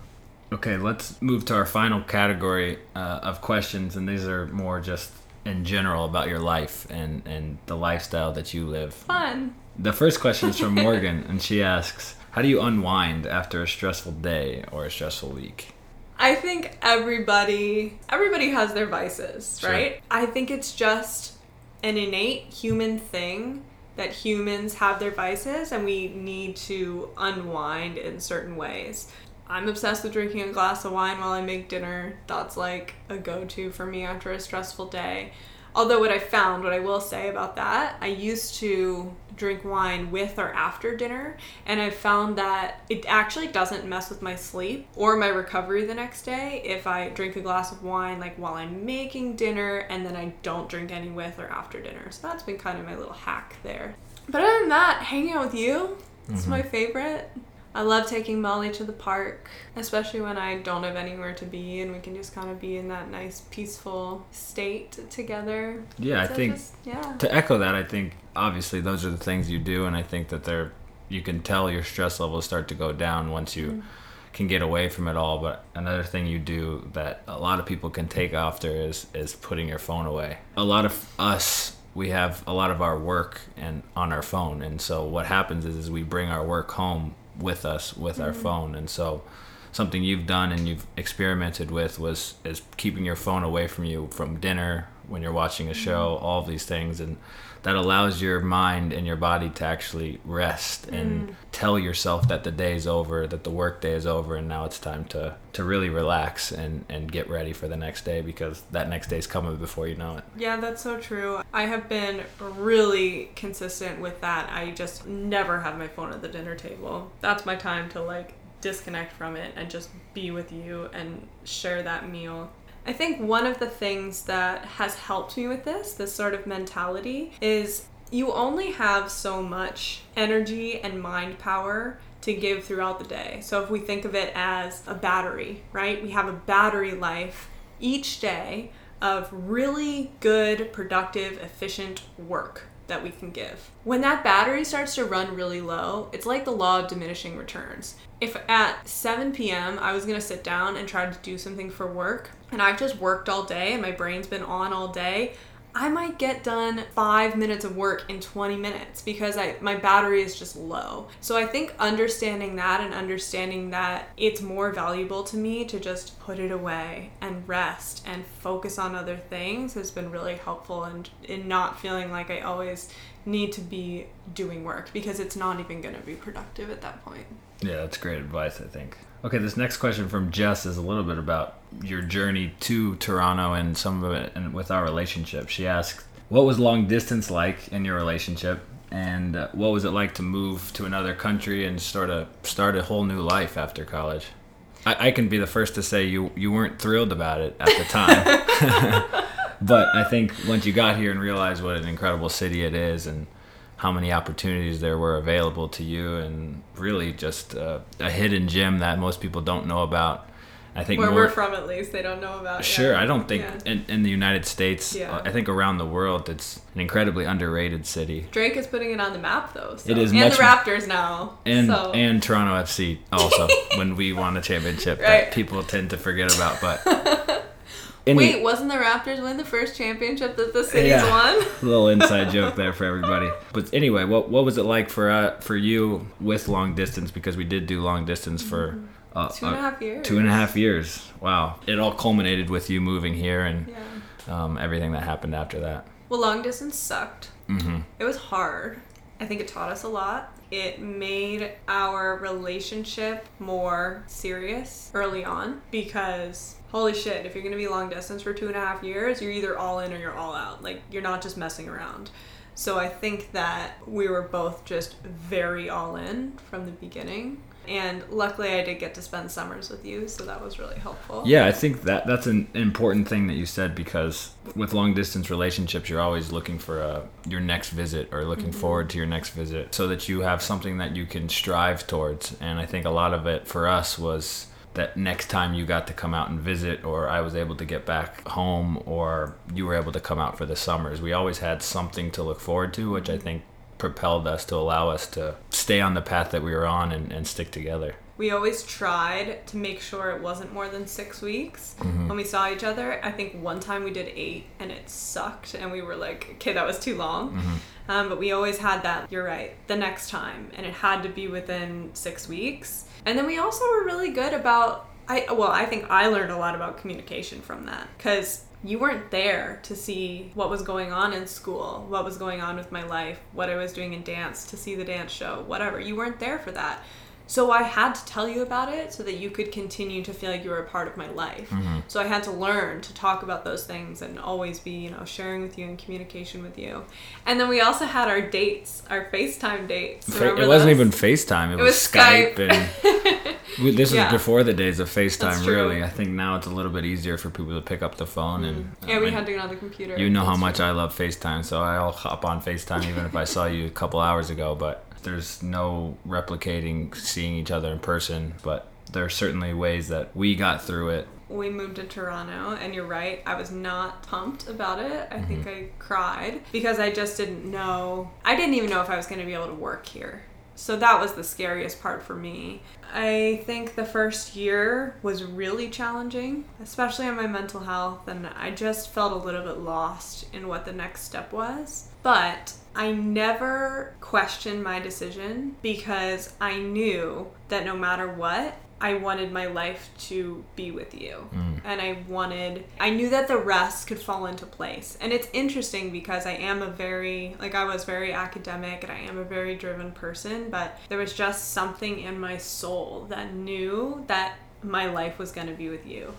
[SPEAKER 2] Okay, let's move to our final category uh, of questions, and these are more just in general about your life and, and the lifestyle that you live.
[SPEAKER 1] Fun.
[SPEAKER 2] The first question is from Morgan, and she asks, How do you unwind after a stressful day or a stressful week?
[SPEAKER 1] I think everybody everybody has their vices,
[SPEAKER 2] Sure.
[SPEAKER 1] right? I think it's just an innate human thing that humans have their vices and we need to unwind in certain ways. I'm obsessed with drinking a glass of wine while I make dinner. That's like a go-to for me after a stressful day. Although what I found, what I will say about that, I used to drink wine with or after dinner, and I found that it actually doesn't mess with my sleep or my recovery the next day if I drink a glass of wine like while I'm making dinner and then I don't drink any with or after dinner. So that's been kind of my little hack there. But other than that, hanging out with you, it's my mm-hmm. favorite. I love taking Molly to the park, especially when I don't have anywhere to be and we can just kind of be in that nice, peaceful state together.
[SPEAKER 2] Yeah, I think
[SPEAKER 1] just- yeah.
[SPEAKER 2] to echo that, I think obviously those are the things you do, and I think that they're you can tell your stress levels start to go down once you mm-hmm. can get away from it all. But another thing you do that a lot of people can take after is is putting your phone away. A lot of us we have a lot of our work and on our phone, and so what happens is, is we bring our work home with us with our mm-hmm. phone, and so something you've done and you've experimented with was is keeping your phone away from you from dinner when you're watching a mm-hmm. show all of these things and that allows your mind and your body to actually rest and mm. tell yourself that the day is over that the work day is over and now it's time to to really relax and and get ready for the next day because that next day is coming before you know it
[SPEAKER 1] Yeah, that's so true. I have been really consistent with that. I just never have my phone at the dinner table. That's my time to like disconnect from it and just be with you and share that meal. I think one of the things that has helped me with this, this sort of mentality, is you only have so much energy and mind power to give throughout the day. So if we think of it as a battery, right? We have a battery life each day of really good, productive, efficient work that we can give. When that battery starts to run really low, it's like the law of diminishing returns. If at 7 p.m. I was gonna sit down and try to do something for work, and I've just worked all day and my brain's been on all day, I might get done five minutes of work in 20 minutes because I my battery is just low. So I think understanding that and understanding that it's more valuable to me to just put it away and rest and focus on other things has been really helpful and in not feeling like I always need to be doing work because it's not even going to be productive at that point.
[SPEAKER 2] Yeah, that's great advice, I think. Okay, this next question from Jess is a little bit about your journey to Toronto and some of it and with our relationship. She asked, What was long distance like in your relationship? And uh, what was it like to move to another country and sort of start a whole new life after college? I, I can be the first to say you, you weren't thrilled about it at the time. but I think once you got here and realized what an incredible city it is and how many opportunities there were available to you and really just uh, a hidden gem that most people don't know about. I think
[SPEAKER 1] Where
[SPEAKER 2] more,
[SPEAKER 1] we're from, at least, they don't know about.
[SPEAKER 2] Sure,
[SPEAKER 1] yeah.
[SPEAKER 2] I don't think
[SPEAKER 1] Yeah.
[SPEAKER 2] in, in the United States,
[SPEAKER 1] Yeah.
[SPEAKER 2] uh, I think around the world, it's an incredibly underrated city.
[SPEAKER 1] Drake is putting it on the map, though. So.
[SPEAKER 2] It is
[SPEAKER 1] and the Raptors now.
[SPEAKER 2] And
[SPEAKER 1] so.
[SPEAKER 2] and Toronto FC also when we won a championship
[SPEAKER 1] Right.
[SPEAKER 2] that people tend to forget about. But
[SPEAKER 1] Wait, wasn't the Raptors win the first championship that the cities
[SPEAKER 2] Yeah.
[SPEAKER 1] won?
[SPEAKER 2] little inside joke there for everybody. But anyway, what what was it like for uh, for you with long distance? Because we did do long distance for uh,
[SPEAKER 1] Two and a
[SPEAKER 2] uh,
[SPEAKER 1] half years.
[SPEAKER 2] two and a half years. Wow, it all culminated with you moving here and
[SPEAKER 1] Yeah.
[SPEAKER 2] um, everything that happened after that.
[SPEAKER 1] Well, long distance sucked.
[SPEAKER 2] hmm
[SPEAKER 1] It was hard. I think it taught us a lot. It made our relationship more serious early on because holy shit, if you're gonna be long distance for two and a half years, you're either all in or you're all out. Like you're not just messing around. So I think that we were both just very all in from the beginning. And luckily, I did get to spend summers with you, so that was really helpful.
[SPEAKER 2] Yeah, I think that that's an important thing that you said because with long distance relationships, you're always looking for a, your next visit or looking
[SPEAKER 1] Mm-hmm.
[SPEAKER 2] forward to your next visit so that you have something that you can strive towards. And I think a lot of it for us was that next time you got to come out and visit or I was able to get back home or you were able to come out for the summers. We always had something to look forward to, which I think propelled us to allow us to stay on the path that we were on and, and stick together.
[SPEAKER 1] We always tried to make sure it wasn't more than six weeks when we saw each other. I think one time we did eight and it sucked, and we were like, okay, that was too long. Um, but we always had that, you're right, the next time, and it had to be within six weeks. And then we also were really good about, I well, I think I learned a lot about communication from that because you weren't there to see what was going on in school, what was going on with my life, what I was doing in dance, to see the dance show, whatever. You weren't there for that. So I had to tell you about it so that you could continue to feel like you were a part of my life. Mm-hmm. So I had to learn to talk about those things and always be, you know, sharing with you and communication with you. And then we also had our dates, our FaceTime dates. Remember
[SPEAKER 2] it wasn't
[SPEAKER 1] those?
[SPEAKER 2] even FaceTime. It,
[SPEAKER 1] It
[SPEAKER 2] was,
[SPEAKER 1] was
[SPEAKER 2] Skype,
[SPEAKER 1] Skype.
[SPEAKER 2] and this
[SPEAKER 1] Yeah.
[SPEAKER 2] was before the days of FaceTime. Really, I think now it's a little bit easier for people to pick up the phone and. Mm.
[SPEAKER 1] Uh, yeah,
[SPEAKER 2] I
[SPEAKER 1] we had to get on the computer.
[SPEAKER 2] You know how much
[SPEAKER 1] true.
[SPEAKER 2] I love FaceTime, so I'll hop on FaceTime even if I saw you a couple hours ago. But there's no replicating seeing each other in person. But there are certainly ways that we got through it.
[SPEAKER 1] we moved to Toronto, and you're right, I was not pumped about it. I think mm-hmm. I cried because I just didn't know. I didn't even know if I was going to be able to work here. So that was the scariest part for me. I think the first year was really challenging, especially on my mental health, and I just felt a little bit lost in what the next step was. But I never questioned my decision because I knew that no matter what, I wanted my life to be with you. Mm. And I wanted, I knew that the rest could fall into place. And it's interesting because I am a very, like, I was very academic and I am a very driven person, but there was just something in my soul that knew that my life was going to be with you.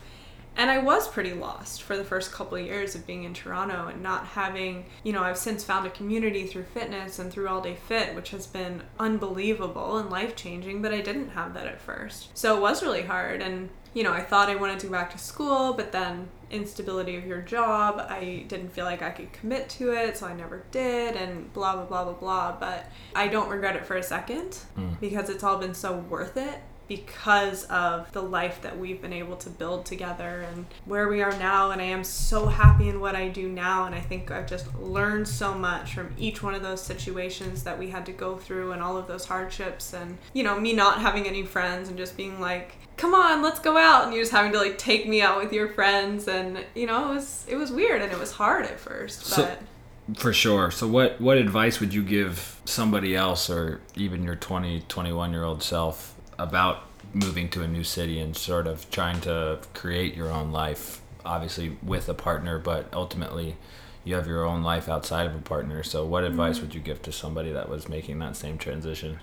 [SPEAKER 1] And I was pretty lost for the first couple of years of being in Toronto and not having, you know, I've since found a community through fitness and through All Day Fit, which has been unbelievable and life changing, but I didn't have that at first. So it was really hard. And, you know, I thought I wanted to go back to school, but then instability of your job, I didn't feel like I could commit to it, so I never did, and blah, blah, blah, blah, blah. But I don't regret it for a second mm. because it's all been so worth it because of the life that we've been able to build together and where we are now. And I am so happy in what I do now. And I think I've just learned so much from each one of those situations that we had to go through and all of those hardships and you know me not having any friends and just being like come on let's go out. And you just having to like take me out with your friends. And you know it was it was weird and it was hard at first
[SPEAKER 2] So-
[SPEAKER 1] but
[SPEAKER 2] For sure. So what what advice would you give somebody else or even your 20, 21 year old self about moving to a new city and sort of trying to create your own life obviously with a partner but ultimately you have your own life outside of a partner. So what mm-hmm. advice would you give to somebody that was making that same transition?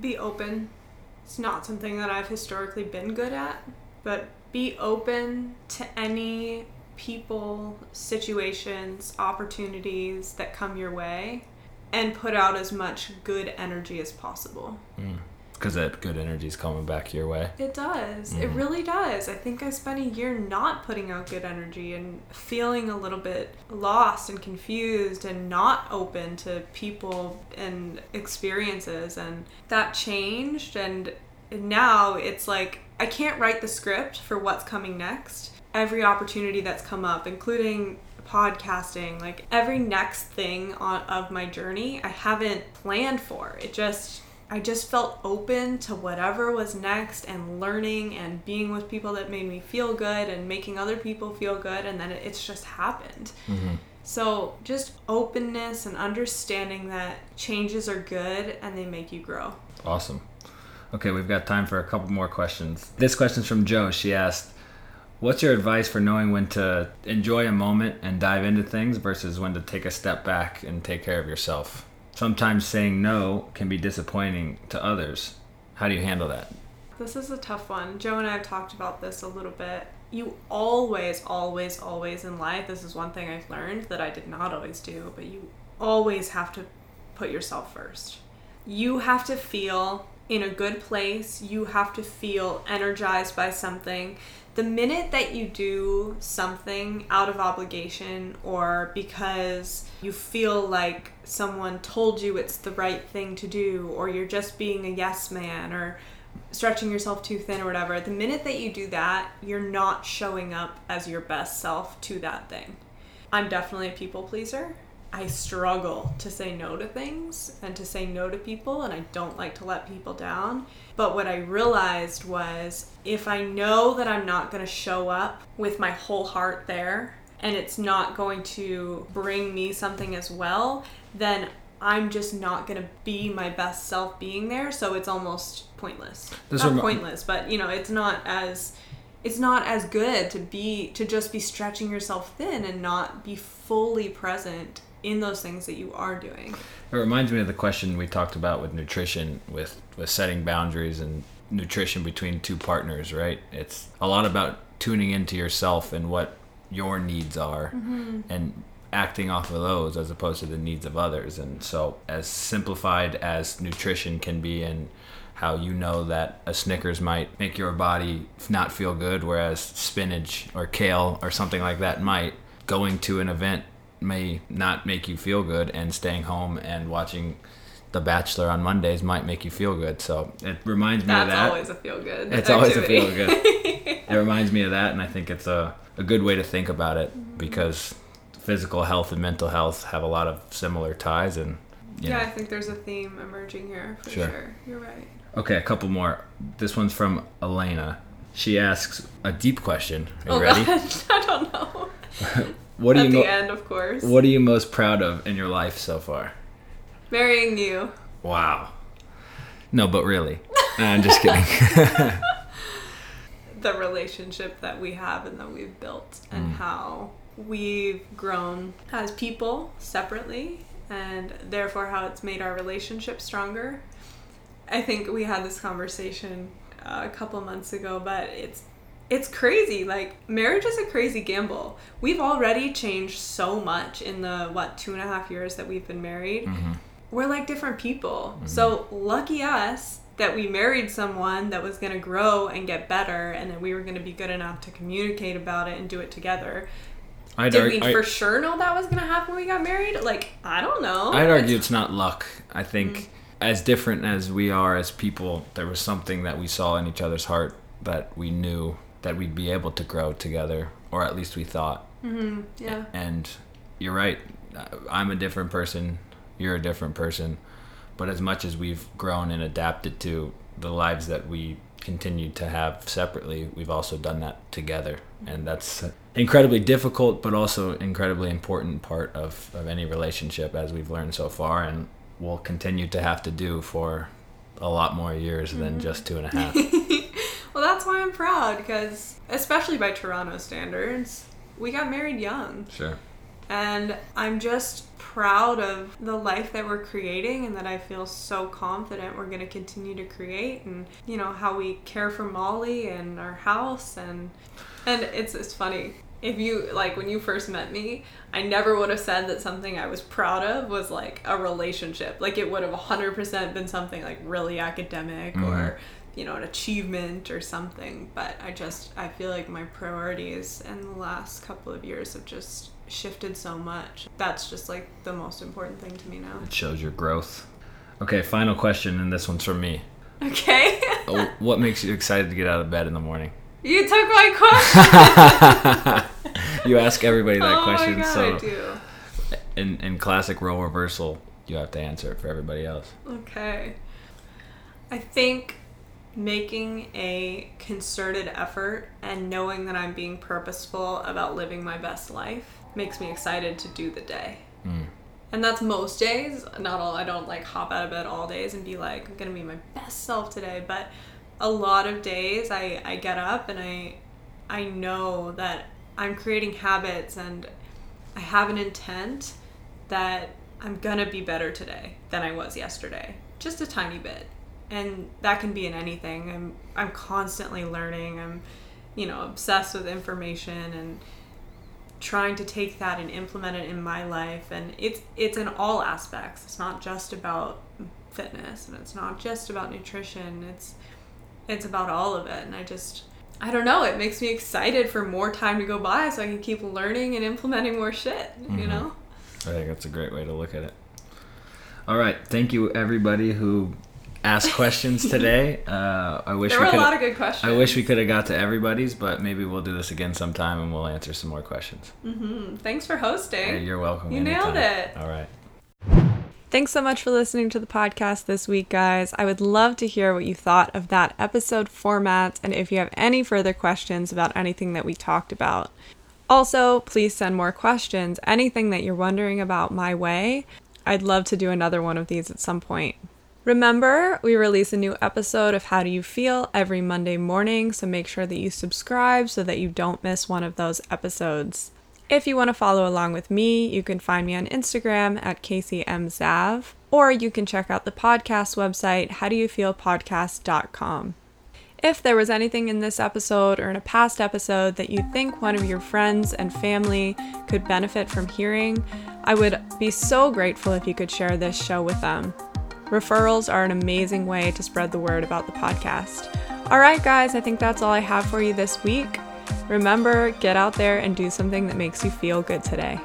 [SPEAKER 1] be open. It's not something that I've historically been good at, but be open to any people, situations, opportunities that come your way and put out as much good energy as possible. Hmm.
[SPEAKER 2] Because that good energy is coming back your way.
[SPEAKER 1] It does. It mm-hmm. really does. I think I spent a year not putting out good energy and feeling a little bit lost and confused and not open to people and experiences. And that changed. And now it's like I can't write the script for what's coming next. Every opportunity that's come up, including podcasting, like every next thing on, of my journey, I haven't planned for. It just I just felt open to whatever was next and learning and being with people that made me feel good and making other people feel good and then it, it's just happened. Mm-hmm. So, just openness and understanding that changes are good and they make you grow.
[SPEAKER 2] Awesome. Okay, we've got time for a couple more questions. This question's from Joe. She asked, What's your advice for knowing when to enjoy a moment and dive into things versus when to take a step back and take care of yourself? Sometimes saying no can be disappointing to others. How do you handle that?
[SPEAKER 1] This is a tough one. Joe and I have talked about this a little bit. you always, always, always in life, this is one thing I've learned that I did not always do, but you always have to put yourself first. You have to feel in a good place, you have to feel energized by something. The minute that you do something out of obligation or because you feel like someone told you it's the right thing to do, or you're just being a yes man, or stretching yourself too thin or whatever, the minute that you do that, you're not showing up as your best self to that thing. I'm definitely a people pleaser. I struggle to say no to things and to say no to people, and I don't like to let people down. But what I realized was if I know that I'm not going to show up with my whole heart there, and it's not going to bring me something as well, then I'm just not going to be my best self being there. So it's almost pointless.
[SPEAKER 2] This
[SPEAKER 1] not pointless, but you know, it's not as it's not as good to be to just be stretching yourself thin and not be fully present in those things that you are doing.
[SPEAKER 2] It reminds me of the question we talked about with nutrition, with with setting boundaries and nutrition between two partners. Right? It's a lot about tuning into yourself and what your needs are, mm-hmm. and acting off of those as opposed to the needs of others. And so, as simplified as nutrition can be, and how you know that a Snickers might make your body not feel good, whereas spinach or kale or something like that might. Going to an event may not make you feel good, and staying home and watching The Bachelor on Mondays might make you feel good. So it reminds me
[SPEAKER 1] That's
[SPEAKER 2] of that.
[SPEAKER 1] That's always a feel good.
[SPEAKER 2] It's always a feel good. it reminds me of that, and I think it's a, a good way to think about it mm-hmm. because physical health and mental health have a lot of similar ties. And
[SPEAKER 1] yeah,
[SPEAKER 2] know.
[SPEAKER 1] I think there's a theme emerging here for
[SPEAKER 2] Sure.
[SPEAKER 1] sure. You're right.
[SPEAKER 2] Okay, a couple more. This one's from Elena. She asks a deep question. Are you
[SPEAKER 1] oh
[SPEAKER 2] ready?
[SPEAKER 1] god, I don't know.
[SPEAKER 2] What are
[SPEAKER 1] At
[SPEAKER 2] you
[SPEAKER 1] the
[SPEAKER 2] mo-
[SPEAKER 1] end, of course.
[SPEAKER 2] What are you most proud of in your life so far?
[SPEAKER 1] Marrying you.
[SPEAKER 2] Wow. No, but really. I'm just kidding.
[SPEAKER 1] the relationship that we have and that we've built and
[SPEAKER 2] Mm.
[SPEAKER 1] how we've grown as people separately and therefore how it's made our relationship stronger. I think we had this conversation uh, a couple months ago, but it's it's crazy. Like marriage is a crazy gamble. We've already changed so much in the what two and a half years that we've been married. Mm-hmm. We're like different people. Mm-hmm. So lucky us that we married someone that was going to grow and get better, and that we were going to be good enough to communicate about it and do it together.
[SPEAKER 2] I'd,
[SPEAKER 1] Did
[SPEAKER 2] arg-
[SPEAKER 1] we
[SPEAKER 2] I-
[SPEAKER 1] for sure know that was going to happen when we got married? Like I don't know.
[SPEAKER 2] I'd argue
[SPEAKER 1] It's-
[SPEAKER 2] it's not luck. I think mm. as different as we are as people, there was something that we saw in each other's heart that we knew that we'd be able to grow together, or at least we thought.
[SPEAKER 1] Mm-hmm, yeah.
[SPEAKER 2] And you're right. I'm a different person. You're a different person. But as much as we've grown and adapted to the lives that we continue to have separately, we've also done that together. And that's an incredibly difficult, but also incredibly important part of, of any relationship, as we've learned so far, and will continue to have to do for a lot more years than mm-hmm. just two and a half.
[SPEAKER 1] Well, that's why I'm proud because, especially by Toronto standards, we got married young.
[SPEAKER 2] sure.
[SPEAKER 1] And I'm just proud of the life that we're creating and that I feel so confident we're going to continue to create and you know how we care for Molly and our house and and it's it's funny. If you like when you first met me, I never would have said that something I was proud of was like a relationship. Like it would have 100% been something like really academic mm-hmm. or you know an achievement or something but i just i feel like my priorities in the last couple of years have just shifted so much that's just like the most important thing to me now
[SPEAKER 2] It shows your growth. Okay, final question, and this one's from me.
[SPEAKER 1] okay
[SPEAKER 2] Oh, what makes you excited to get out of bed in the morning?
[SPEAKER 1] you took my question
[SPEAKER 2] You ask everybody that
[SPEAKER 1] oh
[SPEAKER 2] question,
[SPEAKER 1] my god
[SPEAKER 2] so
[SPEAKER 1] i do
[SPEAKER 2] in in classic role reversal, you have to answer it for everybody else.
[SPEAKER 1] Okay. I think making a concerted effort and knowing that I'm being purposeful about living my best life makes me excited to do the day. Mm. And that's most days. Not all, I don't like hop out of bed all days and be like, I'm going to be my best self today. But a lot of days I, I get up and I, I know that I'm creating habits and I have an intent that I'm gonna be better today than I was yesterday. Just a tiny bit. And that can be in anything. I'm I'm constantly learning. I'm you know, obsessed with information and trying to take that and implement it in my life and it's it's in all aspects. It's not just about fitness and it's not just about nutrition. It's it's about all of it and I just I don't know, it makes me excited for more time to go by so I can keep learning and implementing more shit,
[SPEAKER 2] Mm-hmm.
[SPEAKER 1] you know?
[SPEAKER 2] I think that's a great way to look at it. All right, thank you everybody who asked questions today. Uh, I wish
[SPEAKER 1] There
[SPEAKER 2] we
[SPEAKER 1] were a
[SPEAKER 2] could.
[SPEAKER 1] lot of good questions.
[SPEAKER 2] I wish we could have got to everybody's, but maybe we'll do this again sometime and we'll answer some more questions.
[SPEAKER 1] Mhm. Thanks for hosting.
[SPEAKER 2] Hey, you're welcome.
[SPEAKER 1] You nailed it.
[SPEAKER 2] All right.
[SPEAKER 1] Thanks so much for listening to the podcast this week, guys. I would love to hear what you thought of that episode format and if you have any further questions about anything that we talked about. Also, please send more questions, anything that you're wondering about my way. I'd love to do another one of these at some point. Remember, we release a new episode of How Do You Feel every Monday morning, so make sure that you subscribe so that you don't miss one of those episodes. If you want to follow along with me, you can find me on Instagram at CaseyMZav, or you can check out the podcast website, howdoyoufeelpodcast.com. If there was anything in this episode or in a past episode that you think one of your friends and family could benefit from hearing, I would be so grateful if you could share this show with them. Referrals are an amazing way to spread the word about the podcast. All right, guys, I think that's all I have for you this week. Remember, get out there and do something that makes you feel good today.